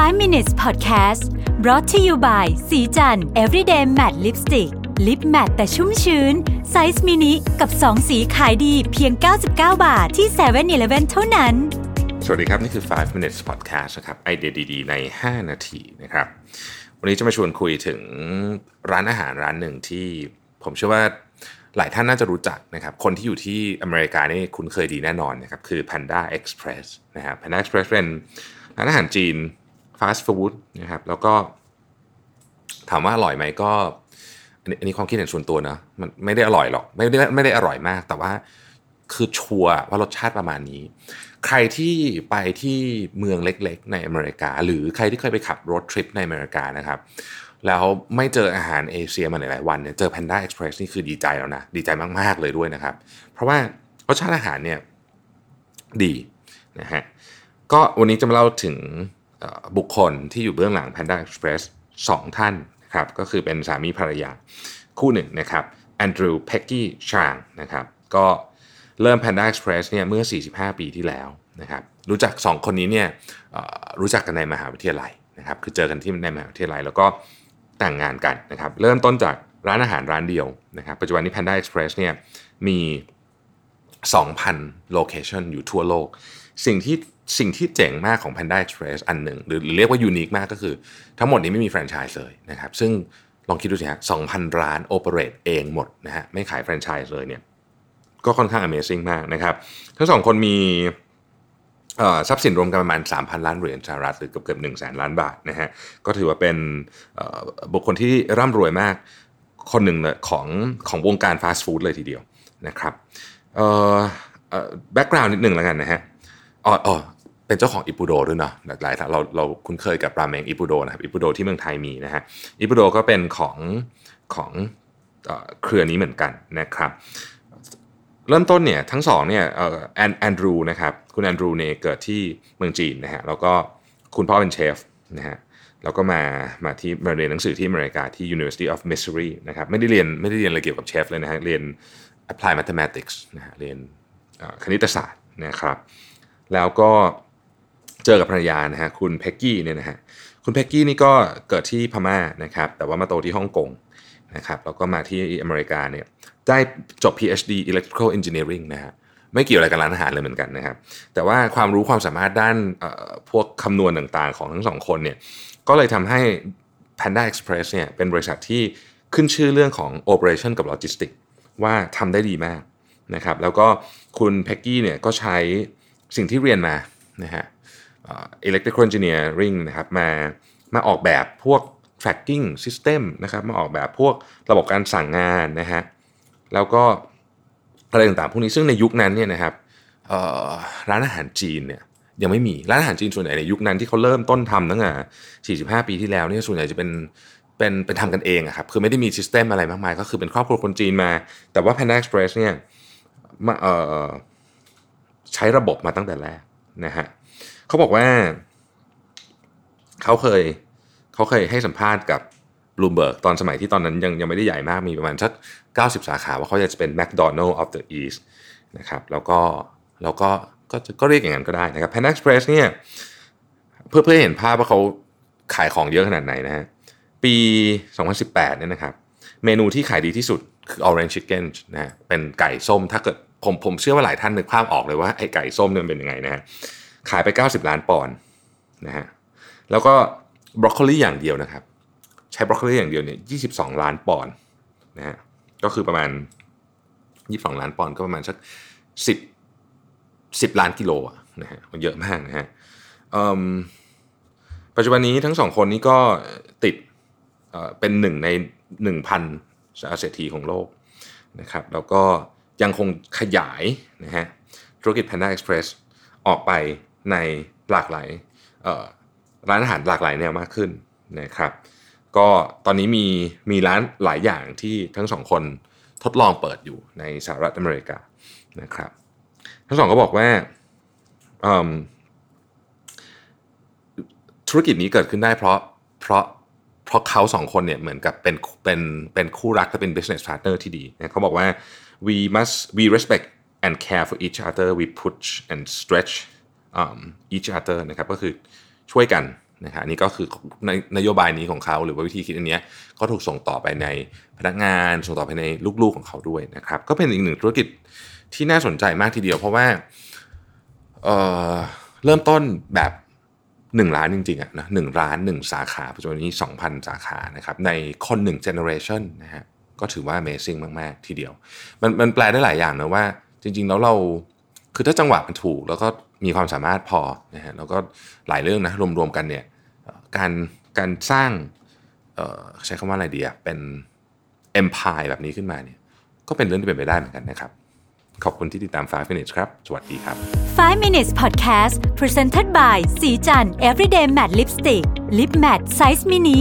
5 minutes podcast brought to you by ศรีจันทร์ everyday matte lipstick lip matte แต่ชุ่มชื้น ไซส์มินิกับ 2 สีขายดีเพียง 99 บาทที่7 e เ e ่ e อเท่านั้น สวัสดีครับ นี่คือ 5 minutes podcast นะครับ ไอเดียดีๆ ใน 5 นาทีนะครับ วันนี้จะมาชวนคุยถึงร้านอาหารร้านหนึ่งที่ผมเชื่อว่าหลายท่านน่าจะรู้จักนะครับ คนที่อยู่ที่อเมริกานี่คุ้นเคยดีแน่นอนนะครับ คือ Panda Express นะครับ Panda Express เป็นร้านอาหารจีน ฟาสต์ฟู้ดนะครับแล้วก็ถามว่าอร่อยไหมก็อันนี้ความคิดเห็นส่วนตัวนะมันไม่ได้อร่อยหรอกไม่ได้ไม่ได้อร่อยมาก แต่ว่าคือชัวร์ว่ารสชาติประมาณนี้ ใครที่ไปที่เมืองเล็กๆ ในอเมริกา หรือใครที่เคยไปขับรถทริปในอเมริกานะครับ แล้วไม่เจออาหารเอเชียมาหลายๆวันเนี่ยเจอ Panda Express นี่คือดีใจแล้วนะดีใจมากๆเลยด้วยนะครับ เพราะว่ารสชาติอาหารเนี่ยดีนะฮะก็วันนี้จะมาเล่าถึง บุคคลที่อยู่เบื้องหลัง Panda Express สองท่านนะครับก็คือเป็นสามีภรรยาคู่หนึ่งนะครับแอนดรูว์เพ็กกี้ชางนะครับก็เริ่ม Panda Express เนี่ยเมื่อ 45 ปีที่แล้วนะครับรู้จัก 2 คนนี้เนี่ยรู้จักกันในมหาวิทยาลัยนะครับคือเจอกันที่ในมหาวิทยาลัย แล้วก็แต่งงานกันนะครับเริ่มต้นจากร้านอาหารร้านเดียวนะครับปัจจุบันนี้ Panda Express เนี่ยมี 2,000โลเคชันอยู่ทั่วโลก สิ่งที่สิ่งที่เจ๋งมากของ Panda Express อันหนึ่งหรือเรียกว่ายูนิคมากก็คือ ทั้งหมดนี้ไม่มีแฟรนไชส์เลยนะครับ ซึ่งลองคิดดูสิฮะ2,000 ร้านโอเปเรตเองหมดนะฮะไม่ขายแฟรนไชส์เลยเนี่ยก็ค่อนข้าง Amazing มากนะครับ ทั้งสองคนมีทรัพย์สินรวมกันประมาณ 3,000 ล้านเหรียญสหรัฐหรือเกือบเกือบ1 0 0 0 0แสนล้านบาทนะฮะก็ถือว่าเป็นบุคคลที่ร่ำรวยมากคนหนึ่งเลยของของวงการฟาสต์ฟู้ดเลยทีเดียวนะครับ เอ่อ background นิดหนึ่งแล้วกันนะฮะอ๋ออ๋อเป็นเจ้าของอิปูโดด้วยเนาะหลายๆเราเราคุ้นเคยกับราเมงอิปูโดนะครับอิปูโดที่เมืองไทยมีนะฮะอิปูโดก็เป็นของของเครือนี้เหมือนกันนะครับ เริ่มต้นเนี่ยทั้งสองเนี่ยแอนแอนดรูนะครับคุณแอนดรูเนี่ยเกิดที่เมืองจีนนะฮะแล้วก็คุณพ่อเป็นเชฟนะฮะแล้วก็มามาที่มาเรียนหนังสือที่อเมริกาที่ University of Missouri นะครับไม่ได้เรียนไม่ได้เรียนอะไรเกี่ยวกับเชฟเลยนะฮะเรียน Applied Mathematics นะฮะเรียนคณิตศาสตร์นะครับ แล้วก็เจอกับภรรยานะฮะคุณเพ็กกี้เนี่ยนะฮะคุณเพ็กกี้นี่ก็เกิดที่พม่านะครับ แต่ว่ามาโตที่ฮ่องกงนะครับแล้วก็มาที่อเมริกาเนี่ยได้จบ PhD Electrical Engineering นะฮะไม่เกี่ยวอะไรกับร้านอาหารเลยเหมือนกันนะครับ แต่ว่าความรู้ความสามารถด้านพวกคำนวณต่างๆ ของทั้งสองคนเนี่ยก็เลยทำให้ Panda Express เนี่ยเป็นบริษัทที่ขึ้นชื่อเรื่องของ Operation กับ Logistics ว่าทำได้ดีมากนะครับ แล้วก็คุณเพ็กกี้เนี่ยก็ใช้สิ่งที่เรียนมานะฮะอ่อ electrical engineering นะครับมามาออกแบบพวก tracking system นะครับมาออกแบบพวกระบบการสั่งงานนะฮะแล้วก็อะไรต่างๆพวกนี้ซึ่งในยุคนั้นเนี่ยนะครับร้านอาหารจีนเนี่ยยังไม่มีร้านอาหารจีนส่วนใหญ่ในยุคนั้นที่เขาเริ่มต้นทำตั้งแต่45 ปีที่แล้วเนี่ยส่วนใหญ่จะเป็น เป็นเป็นทำกันเองอะครับคือไม่ได้มีซิสเต็มอะไรมากมาย ก็คือเป็นครอบครัวคนจีนมา แต่ว่า Panda Express เนี่ยมาเอ่อใช้ระบบมาตั้งแต่แรกนะฮะเขาบอกว่า เขาเคยเขาเคยให้สัมภาษณ์กับบลูเบิร์กตอนสมัยที่ตอนนั้นยังยังไม่ได้ใหญ่มากมีประมาณสัก 90 สาขาว่าเขาอยากจะเป็น McDonald of the East นะครับแล้วก็แล้วก็ก็ก็เรียกอย่างนั้นก็ได้นะครับ Panda Express เนี่ยเพื่อเพื่อเห็นภาพว่าเขาขายของเยอะขนาดไหนนะฮะ ปี 2018เนี่ยนะครับ เมนูที่ขายดีที่สุดคือ Orange Chicken นะฮะเป็นไก่ส้มถ้าเกิดผมผมเชื่อว่าหลายท่านนึกภาพออกเลยว่าไอ้ไก่ส้มเนี่ยเป็นยังไงนะฮะขายไป 90 ล้านปอนด์นะฮะแล้วก็บรอกโคลีอย่างเดียวนะครับ ใช้บรอกโคลีอย่างเดียวเนี่ย22 ล้านปอนด์นะฮะก็คือประมาณ 22 ล้านปอนด์ก็ประมาณสัก10 10 ล้านกิโลอะนะฮะมันเยอะมากนะฮะปัจจุบันนี้ทั้งสองคนนี้ก็ติด เป็นหนึ่งใน 1,000เศรษฐีของโลกนะครับแล้วก็ยังคงขยายนะฮะธุรกิจ Panda Express ออกไปในหลากหลายร้านอาหารหลากหลายแนวมากขึ้นนะครับก็ตอนนี้มีมีร้านหลายอย่างที่ทั้งสองคนทดลองเปิดอยู่ในสหรัฐอเมริกานะครับทั้งสองก็บอกว่าธุรกิจนี้เกิดขึ้นได้เพราะเพราะ ราะเขาสองคนเนี่ยเหมือนกับเป็นเป็นเป็นคู่รักและเป็น business partner ที่ดีนะเขาบอกว่า we must we respect and care for each other we push and stretch um, each other นะครับก็คือช่วยกันนะฮะนี่ก็คือในนโยบายนี้ของเขาหรือว่าวิธีคิดอันเนี้ยก็ถูกส่งต่อไปในพนักงานส่งต่อไปในลูกๆของเขาด้วยนะครับ ก็เป็นอีกหนึ่งธุรกิจที่น่าสนใจมากทีเดียว เพราะว่าเเริ่มต้นแบบ หนึ่งล้านจริงๆอะนะหนึ่งล้านหนึ่งสาขาปัจจุบันนี้สองพันสาขานะครับในคนหนึ่งเจเนอเรชันนะฮะก็ถือว่า Amazing มาก ๆ ทีเดียว มันมันแปลได้หลายอย่างนะว่า จริง ๆ แล้วเราคือถ้าจังหวะมันถูก แล้วก็มีความสามารถพอนะฮะแล้วก็หลายเรื่องนะรวม ๆ กันเนี่ยการการสร้างใช้คำว่าอะไรดีอะเป็น empire แบบนี้ขึ้นมาเนี่ยก็เป็นเรื่องที่เป็นไปได้เหมือนกันนะครับ ขอบคุณที่ติดตาม 5 minutes ครับ สวัสดีครับ 5 minutes podcast presented by สีจัน everyday matte lipstick lip matte size mini